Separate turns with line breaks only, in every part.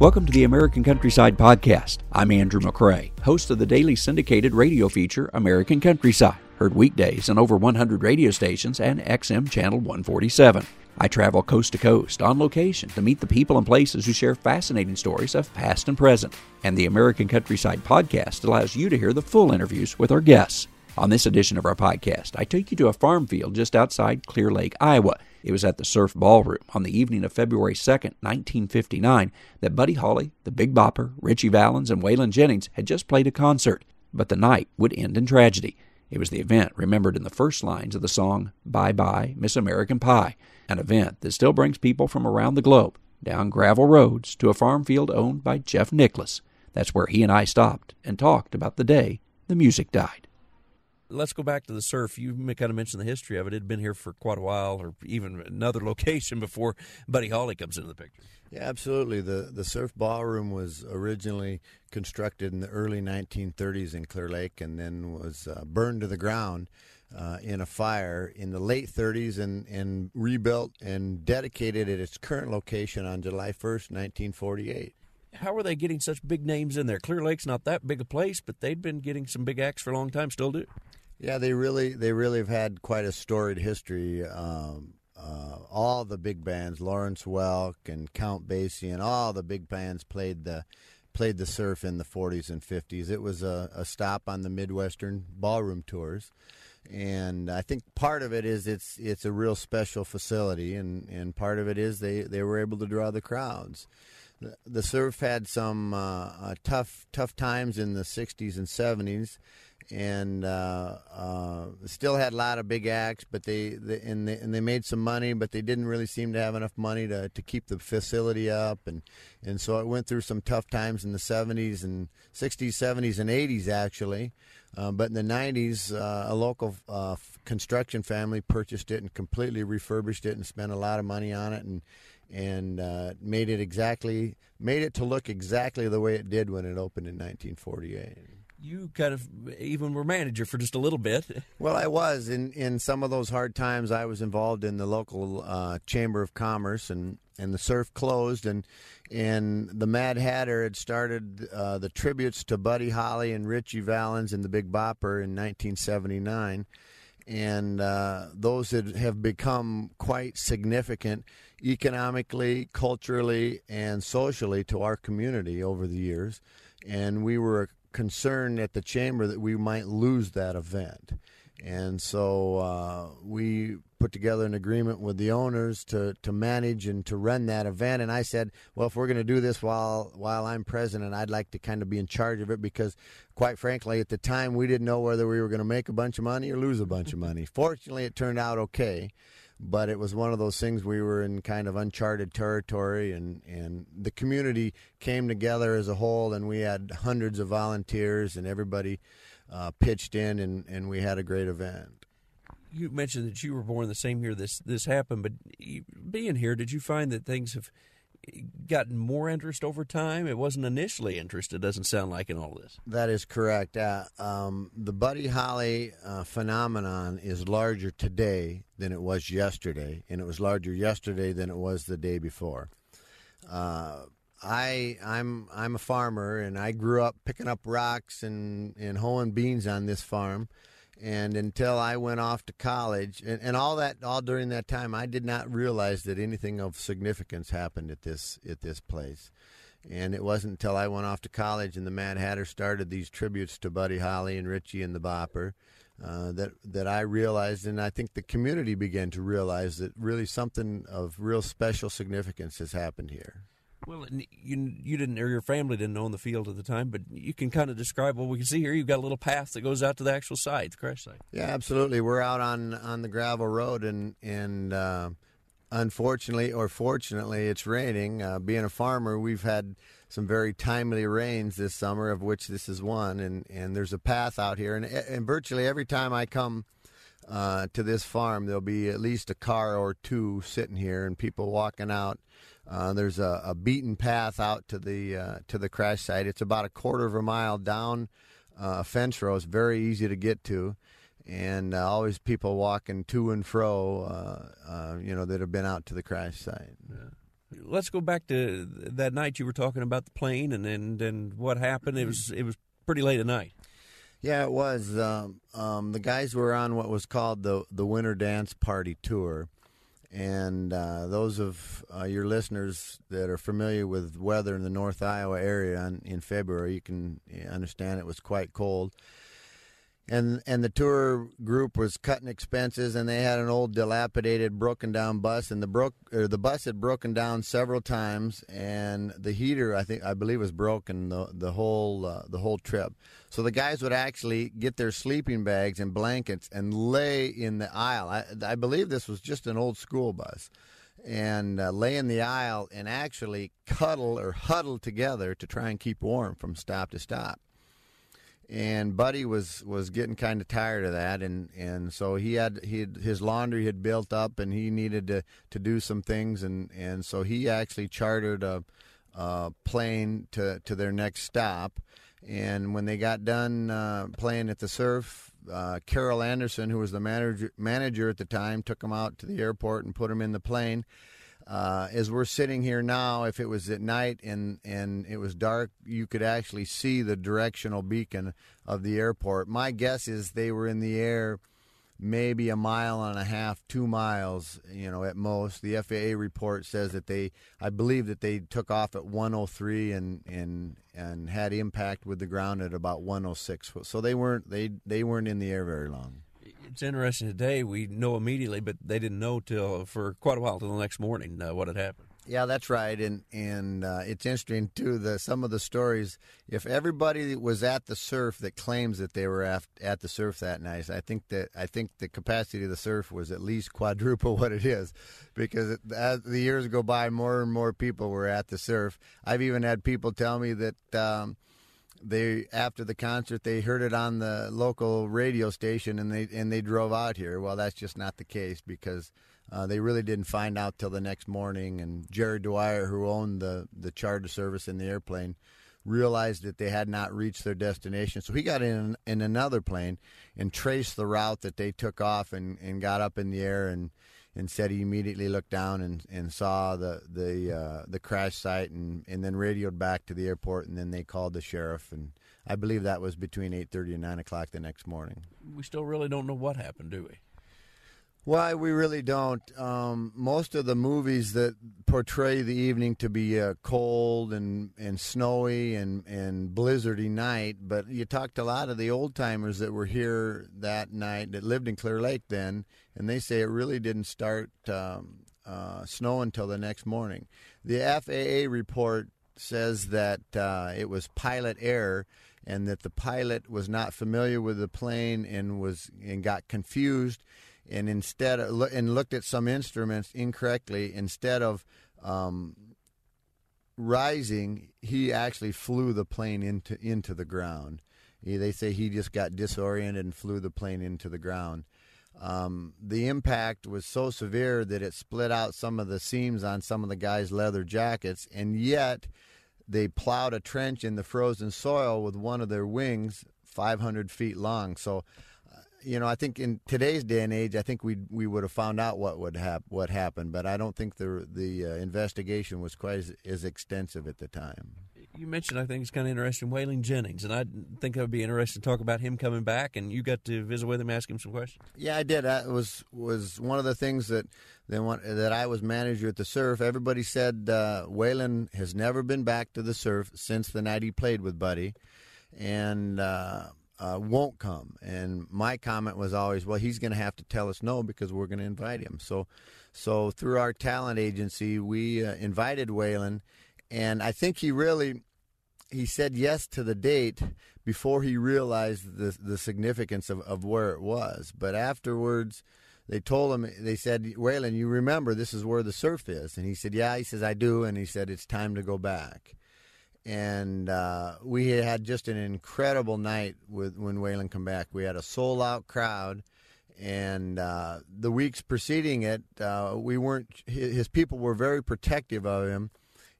Welcome to the American Countryside Podcast. I'm Andrew McCrea, host of the daily syndicated radio feature American Countryside, heard weekdays on over 100 radio stations and XM Channel 147. I travel coast to coast on location to meet the people and places who share fascinating stories of past and present. And the American Countryside Podcast allows you to hear the full interviews with our guests. On this edition of our podcast, I take you to a farm field just outside Clear Lake, Iowa it was at the Surf Ballroom on the evening of February 2nd, 1959, that Buddy Holly, the Big Bopper, Ritchie Valens, and Waylon Jennings had just played a concert. But the night would end in tragedy. It was the event remembered in the first lines of the song Bye Bye, Miss American Pie, an event that still brings people from around the globe down gravel roads to a farm field owned by Jeff Nicholas. That's where he and I stopped and talked about the day the music died
let's go back to the surf. You kind of mentioned the history of it. It had been here for quite a while, or even another location before Buddy Holly comes into the picture.
Yeah, absolutely. The the surf ballroom was originally constructed in the early 1930s in Clear Lake, and then was uh, burned to the ground uh, in a fire in the late 30s, and and rebuilt and dedicated at its current location on July 1st, 1948
how are they getting such big names in there? Clear Lake's not that big a place, but they've been getting some big acts for a long time. Still do.
Yeah, they really they really have had quite a storied history. Um, uh, all the big bands, Lawrence Welk and Count Basie, and all the big bands played the played the surf in the 40s and 50s. It was a, a stop on the Midwestern ballroom tours, and I think part of it is it's it's a real special facility, and, and part of it is they, they were able to draw the crowds. The, surf had some uh, uh, tough tough times in the 60s and 70s and uh, uh, still had a lot of big acts, but they, they, and they and they made some money, but they didn't really seem to have enough money to, to keep the facility up, and and so it went through some tough times in the 70s and 60s, 70s, and 80s actually. Uh, but in the 90s, uh, a local uh, construction family purchased it and completely refurbished it and spent a lot of money on it and and uh, made it exactly made it to look exactly the way it did when it opened in 1948
you kind of even were manager for just a little bit.
Well, I was in in some of those hard times. I was involved in the local uh, chamber of commerce, and and the surf closed, and and the Mad Hatter had started uh, the tributes to Buddy Holly and Ritchie Valens and the Big Bopper in 1979. And uh, those that have become quite significant economically, culturally, and socially to our community over the years. And we were concern at the chamber that we might lose that event. And so uh, we put together an agreement with the owners to, to manage and to run that event. And I said, well, if we're going to do this while while I'm president, I'd like to kind of be in charge of it because, quite frankly, at the time we didn't know whether we were going to make a bunch of money or lose a bunch of money. Fortunately, it turned out okay but it was one of those things we were in kind of uncharted territory and, and the community came together as a whole and we had hundreds of volunteers and everybody uh, pitched in and, and we had a great event.
You mentioned that you were born the same year this this happened but being here did you find that things have gotten more interest over time? It wasn't initially interest, it doesn't sound like, in all this.
That is correct. Uh, um, the Buddy Holly uh, phenomenon is larger today than it was yesterday, and it was larger yesterday than it was the day before. Uh, I I'm I'm a farmer, and I grew up picking up rocks and and hoeing beans on this farm and until I went off to college, and, and all that, all during that time, I did not realize that anything of significance happened at this at this place. And it wasn't until I went off to college and the Mad Hatter started these tributes to Buddy Holly and Ritchie and the Bopper uh, that that I realized, and I think the community began to realize that really something of real special significance has happened here.
Well, you you didn't or your family didn't own the field at the time, but you can kind of describe what we can see here. You've got a little path that goes out to the actual site, the crash site.
Yeah, absolutely. We're out on on the gravel road, and and uh, unfortunately or fortunately, it's raining. Uh, being a farmer, we've had some very timely rains this summer, of which this is one. And and there's a path out here, and and virtually every time I come. Uh, to this farm, there'll be at least a car or two sitting here, and people walking out uh, there's a, a, beaten path out to the uh, to the crash site. It's about a quarter of a mile down uh, a fence row. It's very easy to get to, and uh, always people walking to and fro. Uh, uh, you know that have been out to the crash site.
Yeah. let's go back to that night you were talking about the plane and and, and what happened. It was it was pretty late at night.
Yeah, it was. Um, um, the guys were on what was called the the Winter Dance Party tour, and uh, those of uh, your listeners that are familiar with weather in the North Iowa area in, in February, you can understand it was quite cold and and the tour group was cutting expenses and they had an old dilapidated broken down bus and the broke or the bus had broken down several times and the heater I think I believe was broken the the whole uh, the whole trip. So the guys would actually get their sleeping bags and blankets and lay in the aisle. I, I believe this was just an old school bus. And uh, lay in the aisle and actually cuddle or huddle together to try and keep warm from stop to stop and Buddy was was getting kind of tired of that, and and so he had he had, his laundry had built up, and he needed to to do some things, and and so he actually chartered a, a plane to to their next stop, and when they got done uh, playing at the surf. Uh, Carroll Anderson, who was the manager manager at the time, took him out to the airport and put him in the plane uh, as we're sitting here now, if it was at night and, and it was dark, you could actually see the directional beacon of the airport. My guess is they were in the air maybe a mile and a half, two miles, you know, at most. The FAA report says that they, I believe that they took off at 103 and and and had impact with the ground at about 106. So they weren't they they weren't in the air very long
it's interesting today. We know immediately, but they didn't know till for quite a while till the next morning uh, what had happened.
Yeah, that's right, and and uh, it's interesting too. The some of the stories. If everybody was at the surf that claims that they were at, at the surf that night, I think that I think the capacity of the surf was at least quadruple what it is, because it, as the years go by, more and more people were at the surf. I've even had people tell me that. Um, they after the concert they heard it on the local radio station and they and they drove out here. Well, that's just not the case because uh, they really didn't find out till the next morning. And Jerry Dwyer, who owned the the charter service in the airplane, realized that they had not reached their destination. So he got in in another plane and traced the route that they took off and and got up in the air and and said he immediately looked down and, and saw the the uh, the crash site and, and then radioed back to the airport and then they called the sheriff and I believe that was between eight thirty and nine o'clock the next morning.
We still really don't know what happened, do we?
Why we really don't. Um, most of the movies that portray the evening to be uh, cold and, and snowy and, and blizzardy night, but you talked to a lot of the old timers that were here that night that lived in Clear Lake then, and they say it really didn't start um, uh, snow until the next morning. The FAA report says that uh, it was pilot error and that the pilot was not familiar with the plane and was and got confused and instead of, and looked at some instruments incorrectly instead of um, rising he actually flew the plane into into the ground. They say he just got disoriented and flew the plane into the ground. Um, the impact was so severe that it split out some of the seams on some of the guys leather jackets and yet they plowed a trench in the frozen soil with one of their wings 500 feet long. So you know, I think in today's day and age, I think we we would have found out what would hap- what happened, but I don't think the the uh, investigation was quite as, as, extensive at the time.
You mentioned, I think it's kind of interesting, Waylon Jennings, and I think it would be interesting to talk about him coming back, and you got to visit with him, ask him some questions.
Yeah, I did. That was was one of the things that then that I was manager at the Surf. Everybody said uh, Waylon has never been back to the Surf since the night he played with Buddy, and. Uh, uh, won't come. And my comment was always, well, he's going to have to tell us no because we're going to invite him. So, so through our talent agency, we uh, invited Waylon, and I think he really he said yes to the date before he realized the the significance of, of where it was. But afterwards, they told him they said, Waylon, you remember this is where the surf is, and he said, yeah. He says I do, and he said it's time to go back and uh, we had just an incredible night with when Waylon come back. We had a sold out crowd, and uh, the weeks preceding it, uh, we weren't. His people were very protective of him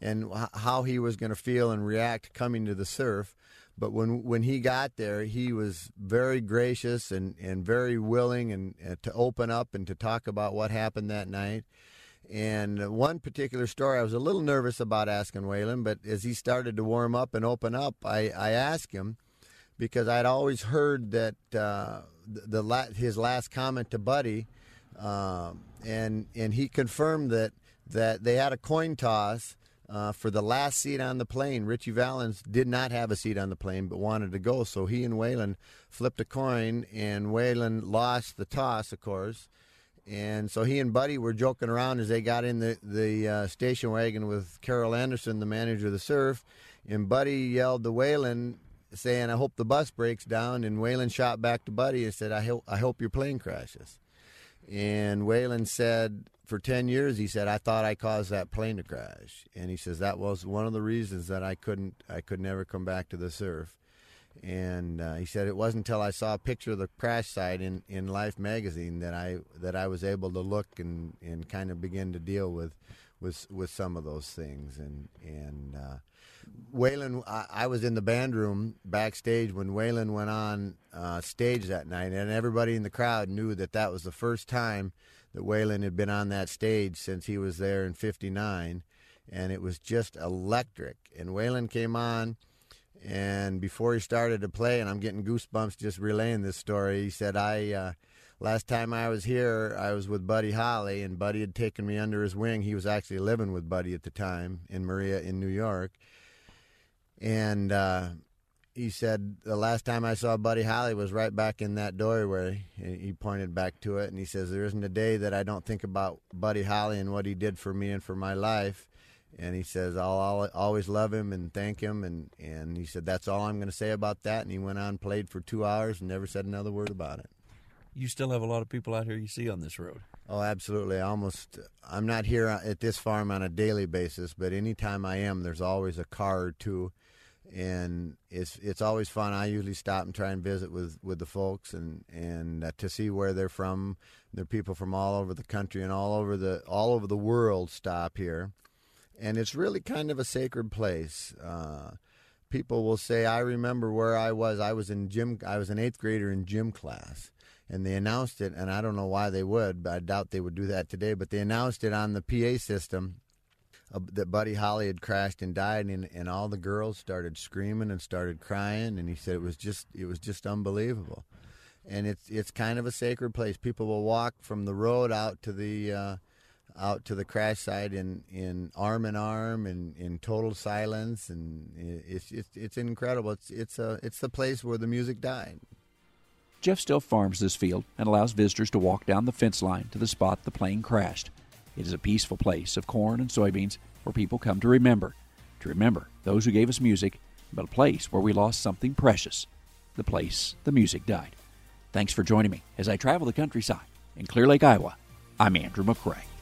and how he was going to feel and react coming to the surf. But when when he got there, he was very gracious and, and very willing and, to open up and to talk about what happened that night And one particular story, I was a little nervous about asking Waylon, but as he started to warm up and open up, I, I asked him because I'd always heard that uh, the, the his last comment to Buddy, um, and and he confirmed that that they had a coin toss uh, for the last seat on the plane. Ritchie Valens did not have a seat on the plane but wanted to go, so he and Waylon flipped a coin, and Waylon lost the toss, of course. And so he and Buddy were joking around as they got in the the uh, station wagon with Carroll Anderson, the manager of the Surf, and Buddy yelled to Waylon, saying, "I hope the bus breaks down." And Waylon shot back to Buddy and said, "I hope I hope your plane crashes." And Waylon said, for 10 years, he said, I thought I caused that plane to crash. And he says, that was one of the reasons that I couldn't, I could never come back to the surf. And uh, he said it wasn't until I saw a picture of the crash site in, in Life magazine that I that I was able to look and, and kind of begin to deal with with with some of those things. And and uh, Waylon, I, I, was in the band room backstage when Waylon went on uh, stage that night, and everybody in the crowd knew that that was the first time that Waylon had been on that stage since he was there in '59, and it was just electric. And Waylon came on, and before he started to play, and I'm getting goosebumps just relaying this story. He said, "I." Uh, last time I was here, I was with Buddy Holly, and Buddy had taken me under his wing. He was actually living with Buddy at the time in Maria in New York. And uh, he said the last time I saw Buddy Holly was right back in that doorway. He pointed back to it, and he says, "There isn't a day that I don't think about Buddy Holly and what he did for me and for my life." And he says, "I'll, I'll always love him and thank him." And and he said, "That's all I'm going to say about that." And he went on, played for two hours, and never said another word about it.
You still have a lot of people out here you see on this road.
Oh, absolutely. Almost. I'm not here at this farm on a daily basis, but anytime I am, there's always a car or two and it's it's always fun. I usually stop and try and visit with, with the folks and and uh, to see where they're from. They're people from all over the country and all over the all over the world stop here, and it's really kind of a sacred place. Uh, people will say, "I remember where I was. I was in gym. I was an eighth grader in gym class." And they announced it, and I don't know why they would, but I doubt they would do that today. But they announced it on the PA system uh, that Buddy Holly had crashed and died, and, and all the girls started screaming and started crying, and he said it was just it was just unbelievable, and it's it's kind of a sacred place. People will walk from the road out to the uh, out to the crash site in, in arm in arm and in total silence, and it's it's it's incredible. It's it's a it's the place where the music died.
Jeff still farms this field and allows visitors to walk down the fence line to the spot the plane crashed. It is a peaceful place of corn and soybeans where people come to remember, to remember those who gave us music, but a place where we lost something precious, the place the music died. Thanks for joining me as I travel the countryside in Clear Lake, Iowa. I'm Andrew McCrea.